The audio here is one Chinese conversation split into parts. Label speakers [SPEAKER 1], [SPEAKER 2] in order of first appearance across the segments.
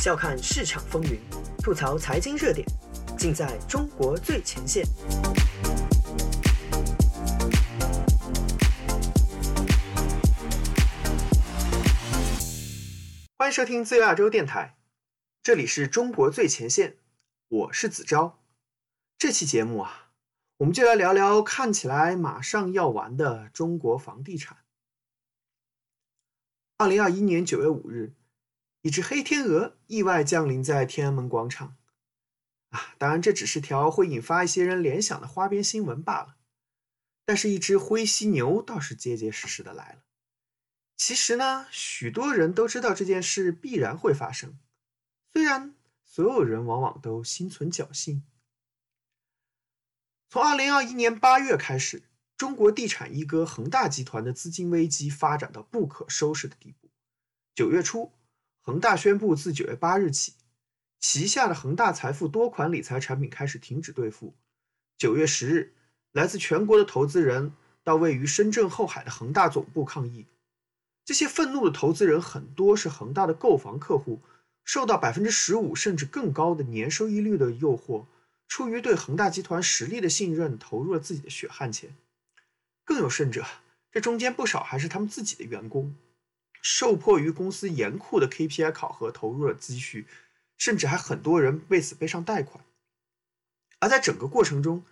[SPEAKER 1] 笑看市场风云，吐槽财经热点，尽在中国最前线。欢迎收听自由亚洲电台，这里是中国最前线，我是子昭。这期节目啊，我们就来聊聊看起来马上要完的中国房地产。二零二一年九月五日，一只黑天鹅意外降临在天安门广场。啊，当然这只是条会引发一些人联想的花边新闻罢了。但是，一只灰犀牛倒是结结实实的来了。其实呢，许多人都知道这件事必然会发生，虽然所有人往往都心存侥幸。从二零二一年八月开始。中国地产一哥恒大集团的资金危机发展到不可收拾的地步。九月初，恒大宣布自九月八日起，旗下的恒大财富多款理财产品开始停止兑付。九月十日，来自全国的投资人到位于深圳后海的恒大总部抗议。这些愤怒的投资人很多是恒大的购房客户，受到百分之十五甚至更高的年收益率的诱惑，出于对恒大集团实力的信任，投入了自己的血汗钱。更有甚者，这中间不少还是他们自己的员工，受迫于公司严酷的 KPI 考核，投入了积蓄，甚至还很多人为此背上贷款。而在整个过程中，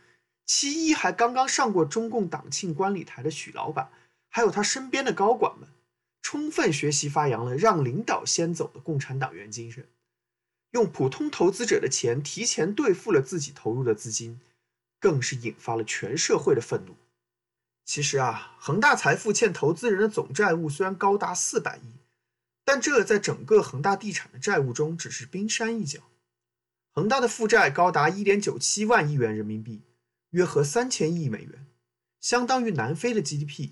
[SPEAKER 1] 其一还刚刚上过中共党庆观礼台的许老板，还有他身边的高管们，充分学习发扬了让领导先走的共产党员精神，用普通投资者的钱提前兑付了自己投入的资金，更是引发了全社会的愤怒。其实啊，恒大财富欠投资人的总债务虽然高达四百亿，但这在整个恒大地产的债务中只是冰山一角。恒大的负债高达一点九七万亿元人民币，约合三千亿美元，相当于南非的 GDP。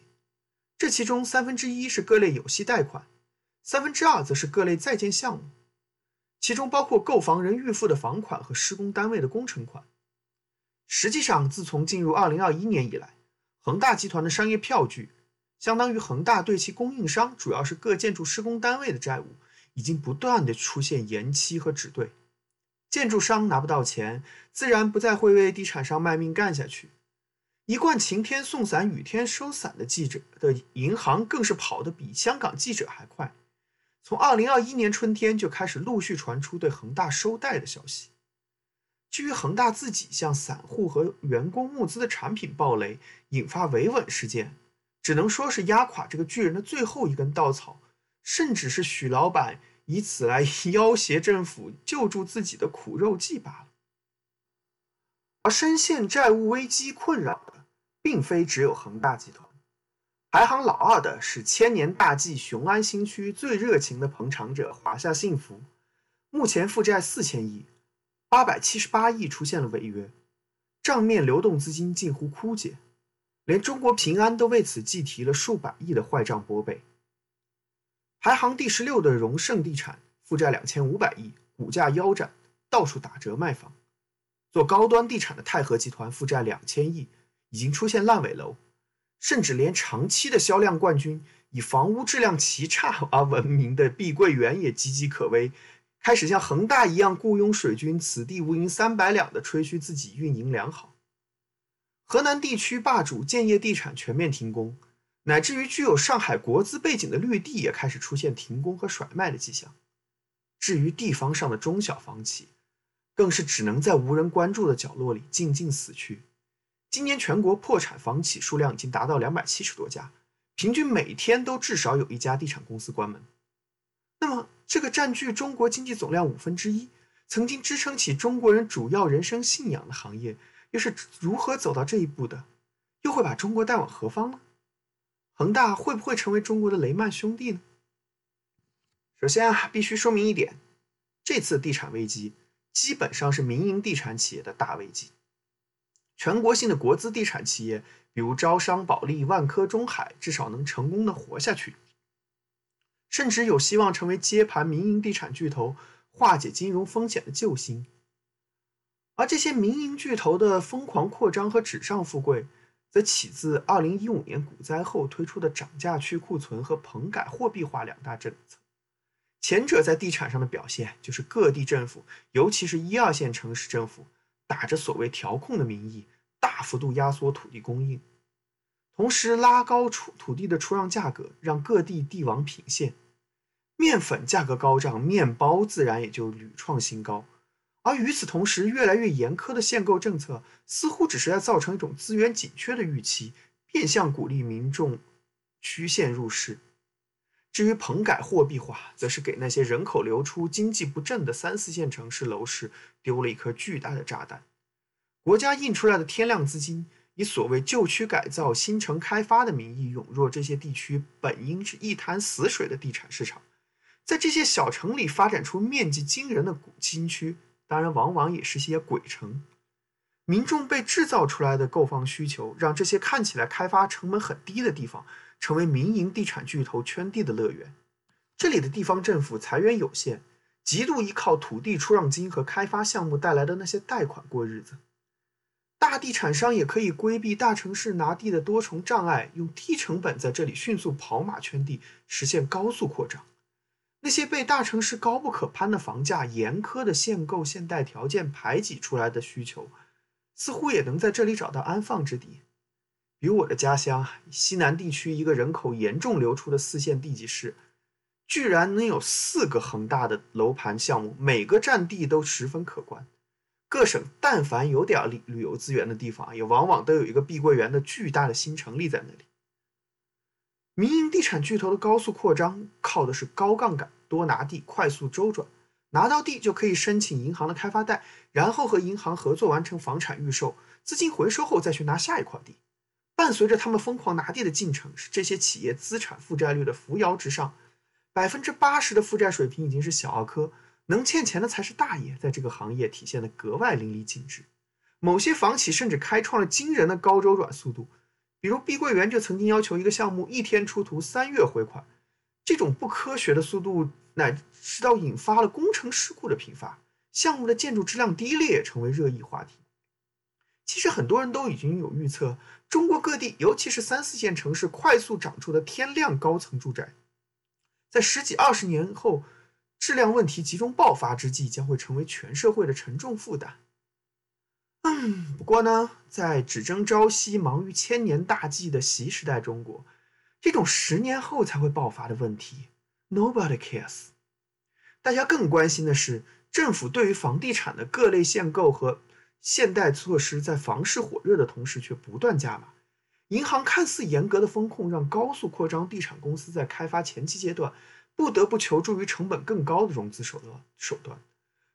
[SPEAKER 1] 这其中三分之一是各类有息贷款，三分之二则是各类在建项目，其中包括购房人预付的房款和施工单位的工程款。实际上，自从进入二零二一年以来，恒大集团的商业票据，相当于恒大对其供应商，主要是各建筑施工单位的债务，已经不断的出现延期和止兑。建筑商拿不到钱，自然不再会为地产商卖命干下去。一贯晴天送伞，雨天收伞的记者的银行，更是跑得比香港记者还快。从二零二一年春天就开始陆续传出对恒大收贷的消息。至于恒大自己向散户和员工募资的产品暴雷，引发维稳事件，只能说是压垮这个巨人的最后一根稻草，甚至是许老板以此来 要挟政府救助自己的苦肉计罢了。而深陷债务危机困扰的，并非只有恒大集团，排行老二的是千年大计雄安新区最热情的捧场者华夏幸福，目前负债四千亿。八百七十八亿出现了违约，账面流动资金近乎枯竭，连中国平安都为此计提了数百亿的坏账拨备。排行第十六的荣盛地产负债两千五百亿，股价腰斩，到处打折卖房。做高端地产的泰禾集团负债两千亿，已经出现烂尾楼，甚至连长期的销量冠军、以房屋质量奇差而闻名的碧桂园也岌岌可危。开始像恒大一样雇佣水军，此地无银三百两的吹嘘自己运营良好。河南地区霸主建业地产全面停工，乃至于具有上海国资背景的绿地也开始出现停工和甩卖的迹象。至于地方上的中小房企，更是只能在无人关注的角落里静静死去。今年全国破产房企数量已经达到两百七十多家，平均每天都至少有一家地产公司关门。那么，这个占据中国经济总量五分之一、曾经支撑起中国人主要人生信仰的行业，又是如何走到这一步的？又会把中国带往何方呢？恒大会不会成为中国的雷曼兄弟呢？首先啊，必须说明一点，这次地产危机基本上是民营地产企业的大危机。全国性的国资地产企业，比如招商、保利、万科、中海，至少能成功的活下去。甚至有希望成为接盘民营地产巨头、化解金融风险的救星。而这些民营巨头的疯狂扩张和纸上富贵，则起自2015年股灾后推出的涨价去库存和棚改货币化两大政策，前者在地产上的表现，就是各地政府，尤其是一二线城市政府，打着所谓调控的名义，大幅度压缩土地供应，同时拉高出土地的出让价格，让各地地王频现。面粉价格高涨，面包自然也就屡创新高。而与此同时，越来越严苛的限购政策，似乎只是在造成一种资源紧缺的预期，变相鼓励民众曲线入市。至于棚改货币化，则是给那些人口流出、经济不振的三四线城市楼市丢了一颗巨大的炸弹。国家印出来的天量资金，以所谓旧区改造、新城开发的名义涌入这些地区，本应是一潭死水的地产市场。在这些小城里发展出面积惊人的古新区，当然往往也是些鬼城。民众被制造出来的购房需求，让这些看起来开发成本很低的地方，成为民营地产巨头圈地的乐园。这里的地方政府财源有限，极度依靠土地出让金和开发项目带来的那些贷款过日子。大地产商也可以规避大城市拿地的多重障碍，用低成本在这里迅速跑马圈地，实现高速扩张。那些被大城市高不可攀的房价、严苛的限购限贷条件排挤出来的需求，似乎也能在这里找到安放之地。比如我的家乡西南地区一个人口严重流出的四线地级市，居然能有四个恒大的楼盘项目，每个占地都十分可观。各省但凡有点旅旅游资源的地方，也往往都有一个碧桂园的巨大的新城立在那里。民营地产巨头的高速扩张，靠的是高杠杆。多拿地，快速周转，拿到地就可以申请银行的开发贷，然后和银行合作完成房产预售，资金回收后再去拿下一块地。伴随着他们疯狂拿地的进程，是这些企业资产负债率的扶摇直上，百分之八十的负债水平已经是小儿科，能欠钱的才是大爷，在这个行业体现的格外淋漓尽致。某些房企甚至开创了惊人的高周转速度，比如碧桂园就曾经要求一个项目一天出图，三月回款。这种不科学的速度，乃至到引发了工程事故的频发，项目的建筑质量低劣，成为热议话题。其实很多人都已经有预测，中国各地，尤其是三四线城市快速长出的天量高层住宅，在十几二十年后，质量问题集中爆发之际，将会成为全社会的沉重负担。嗯，不过呢，在只争朝夕、忙于千年大计的习时代中国。这种十年后才会爆发的问题，Nobody cares。大家更关心的是，政府对于房地产的各类限购和限贷措施，在房市火热的同时却不断加码。银行看似严格的风控，让高速扩张地产公司在开发前期阶段不得不求助于成本更高的融资手段。手段，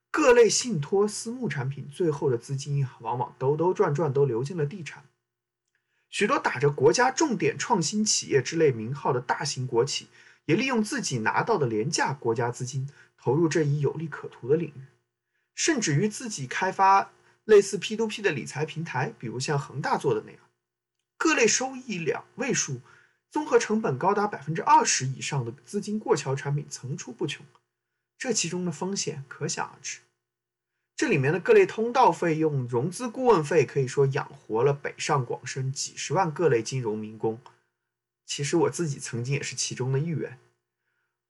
[SPEAKER 1] 各类信托、私募产品，最后的资金往往兜兜转转都流进了地产。许多打着国家重点创新企业之类名号的大型国企，也利用自己拿到的廉价国家资金，投入这一有利可图的领域，甚至于自己开发类似 P2P 的理财平台，比如像恒大做的那样，各类收益两位数、综合成本高达百分之二十以上的资金过桥产品层出不穷，这其中的风险可想而知。这里面的各类通道费用、融资顾问费，可以说养活了北上广深几十万各类金融民工。其实我自己曾经也是其中的一员。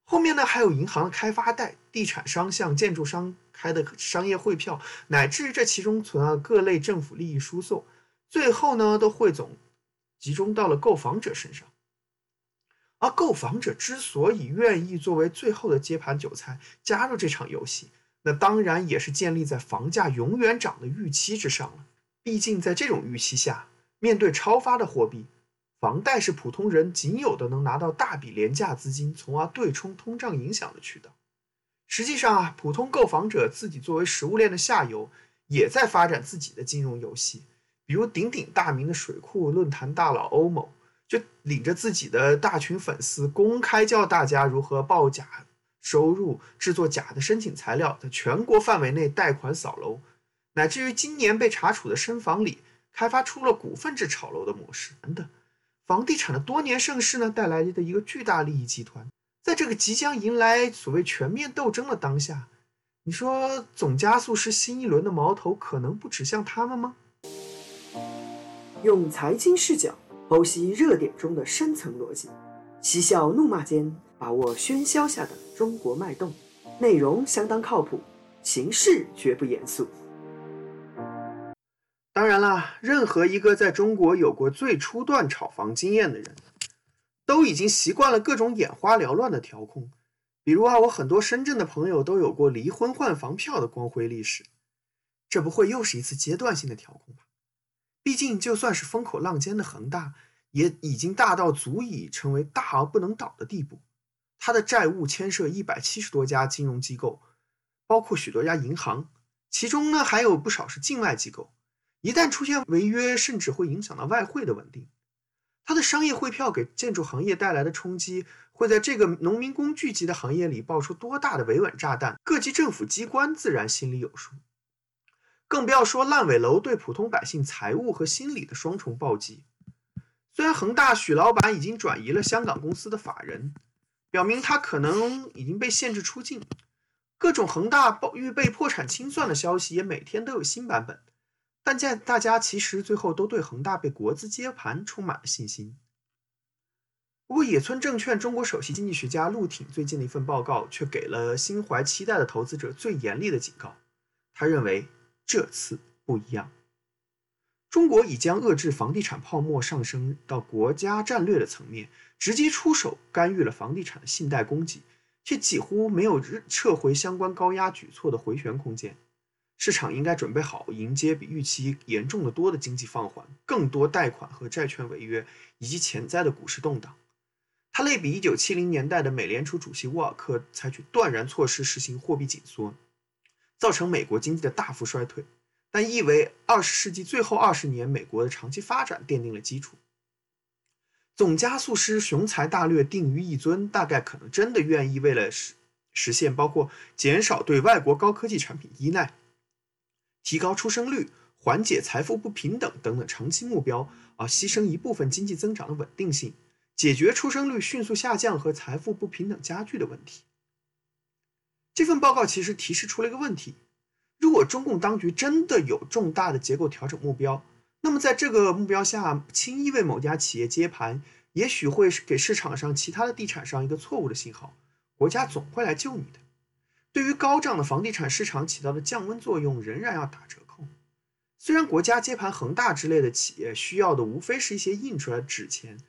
[SPEAKER 1] 后面呢，还有银行的开发贷、地产商向建筑商开的商业汇票，乃至于这其中存在各类政府利益输送，最后呢，都汇总集中到了购房者身上。而购房者之所以愿意作为最后的接盘韭菜加入这场游戏，那当然也是建立在房价永远涨的预期之上了。毕竟在这种预期下，面对超发的货币，房贷是普通人仅有的能拿到大笔廉价资金，从而对冲通胀影响的渠道。实际上啊，普通购房者自己作为食物链的下游，也在发展自己的金融游戏。比如鼎鼎大名的水库论坛大佬欧某，就领着自己的大群粉丝，公开教大家如何报假。收入制作假的申请材料，在全国范围内贷款扫楼，乃至于今年被查处的深房里，开发出了股份制炒楼的模式等等。房地产的多年盛世呢，带来的一个巨大利益集团，在这个即将迎来所谓全面斗争的当下，你说总加速是新一轮的矛头可能不指向他们吗？
[SPEAKER 2] 用财经视角剖析热点中的深层逻辑，嬉笑怒骂间。
[SPEAKER 1] 把握喧嚣下的中国脉动，内容相当靠谱，形式绝不严肃。当然啦，任何一个在中国有过最初段炒房经验的人，都已经习惯了各种眼花缭乱的调控。比如啊，我很多深圳的朋友都有过离婚换房票的光辉历史。这不会又是一次阶段性的调控吧？毕竟，就算是风口浪尖的恒大，也已经大到足以成为大而不能倒的地步。它的债务牵涉一百七十多家金融机构，包括许多家银行，其中呢还有不少是境外机构。一旦出现违约，甚至会影响到外汇的稳定。它的商业汇票给建筑行业带来的冲击，会在这个农民工聚集的行业里爆出多大的维稳炸弹？各级政府机关自然心里有数。更不要说烂尾楼对普通百姓财务和心理的双重暴击。虽然恒大许老板已经转移了香港公司的法人，表明他可能已经被限制出境，各种恒大暴预备破产清算的消息也每天都有新版本。但见大家其实最后都对恒大被国资接盘充满了信心。不过，野村证券中国首席经济学家陆挺最近的一份报告却给了心怀期待的投资者最严厉的警告。他认为这次不一样，中国已将遏制房地产泡沫上升到国家战略的层面，直接出手干预了房地产的信贷供给，却几乎没有撤回相关高压举措的回旋空间。市场应该准备好迎接比预期严重的多的经济放缓、更多贷款和债券违约以及潜在的股市动荡。他类比1970年代的美联储主席沃尔克采取断然措施实行货币紧缩，造成美国经济的大幅衰退，但亦为20世纪最后20年美国的长期发展奠定了基础。总加速师雄才大略定于一尊，大概可能真的愿意为了实实现包括减少对外国高科技产品依赖。提高出生率、缓解财富不平等等等长期目标，而牺牲一部分经济增长的稳定性，解决出生率迅速下降和财富不平等加剧的问题。这份报告其实提示出了一个问题：如果中共当局真的有重大的结构调整目标，那么在这个目标下轻易为某家企业接盘，也许会给市场上其他的地产商一个错误的信号：国家总会来救你的。对于高涨的房地产市场起到的降温作用仍然要打折扣。虽然国家接盘恒大之类的企业需要的无非是一些印出来的纸钱，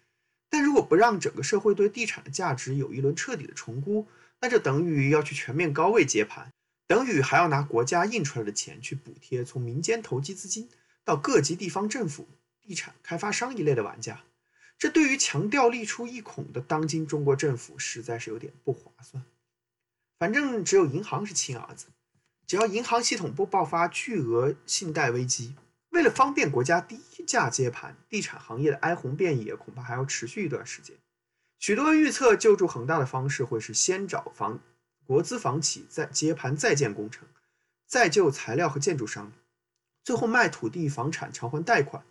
[SPEAKER 1] 但如果不让整个社会对地产的价值有一轮彻底的重估，那就等于要去全面高位接盘，等于还要拿国家印出来的钱去补贴从民间投机资金到各级地方政府、地产开发商一类的玩家。这对于强调利出一孔的当今中国政府实在是有点不划算。反正只有银行是亲儿子，只要银行系统不爆发巨额信贷危机，为了方便国家低价接盘，地产行业的哀鸿遍野恐怕还要持续一段时间。许多人预测救助恒大的方式会是先找房国资房企再接盘在建工程，再救材料和建筑商，最后卖土地房产偿还贷款。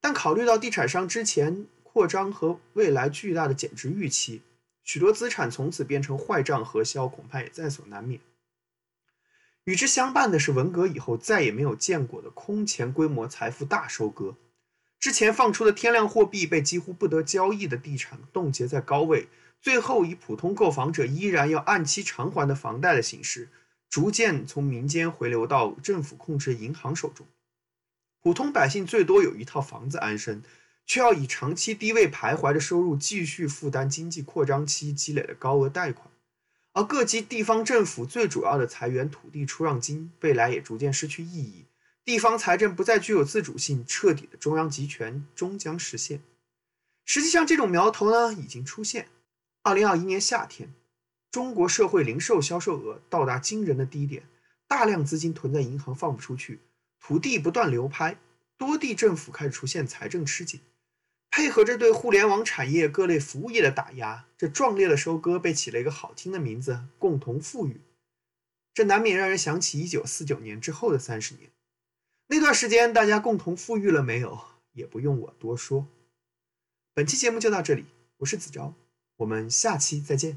[SPEAKER 1] 但考虑到地产商之前扩张和未来巨大的减值预期。许多资产从此变成坏账核销，恐怕也在所难免。与之相伴的是文革以后再也没有见过的空前规模财富大收割。之前放出的天量货币被几乎不得交易的地产冻结在高位，最后以普通购房者依然要按期偿还的房贷的形式，逐渐从民间回流到政府控制银行手中。普通百姓最多有一套房子安身。却要以长期低位徘徊的收入继续负担经济扩张期积累的高额贷款，而各级地方政府最主要的财源土地出让金，未来也逐渐失去意义，地方财政不再具有自主性，彻底的中央集权终将实现。实际上，这种苗头呢已经出现。二零二一年夏天，中国社会零售销售额到达惊人的低点，大量资金囤在银行放不出去，土地不断流拍，多地政府开始出现财政吃紧。配合着对互联网产业各类服务业的打压，这壮烈的收割被起了一个好听的名字——共同富裕。这难免让人想起一九四九年之后的三十年，那段时间大家共同富裕了没有？也不用我多说。本期节目就到这里，我是子昭，我们下期再见。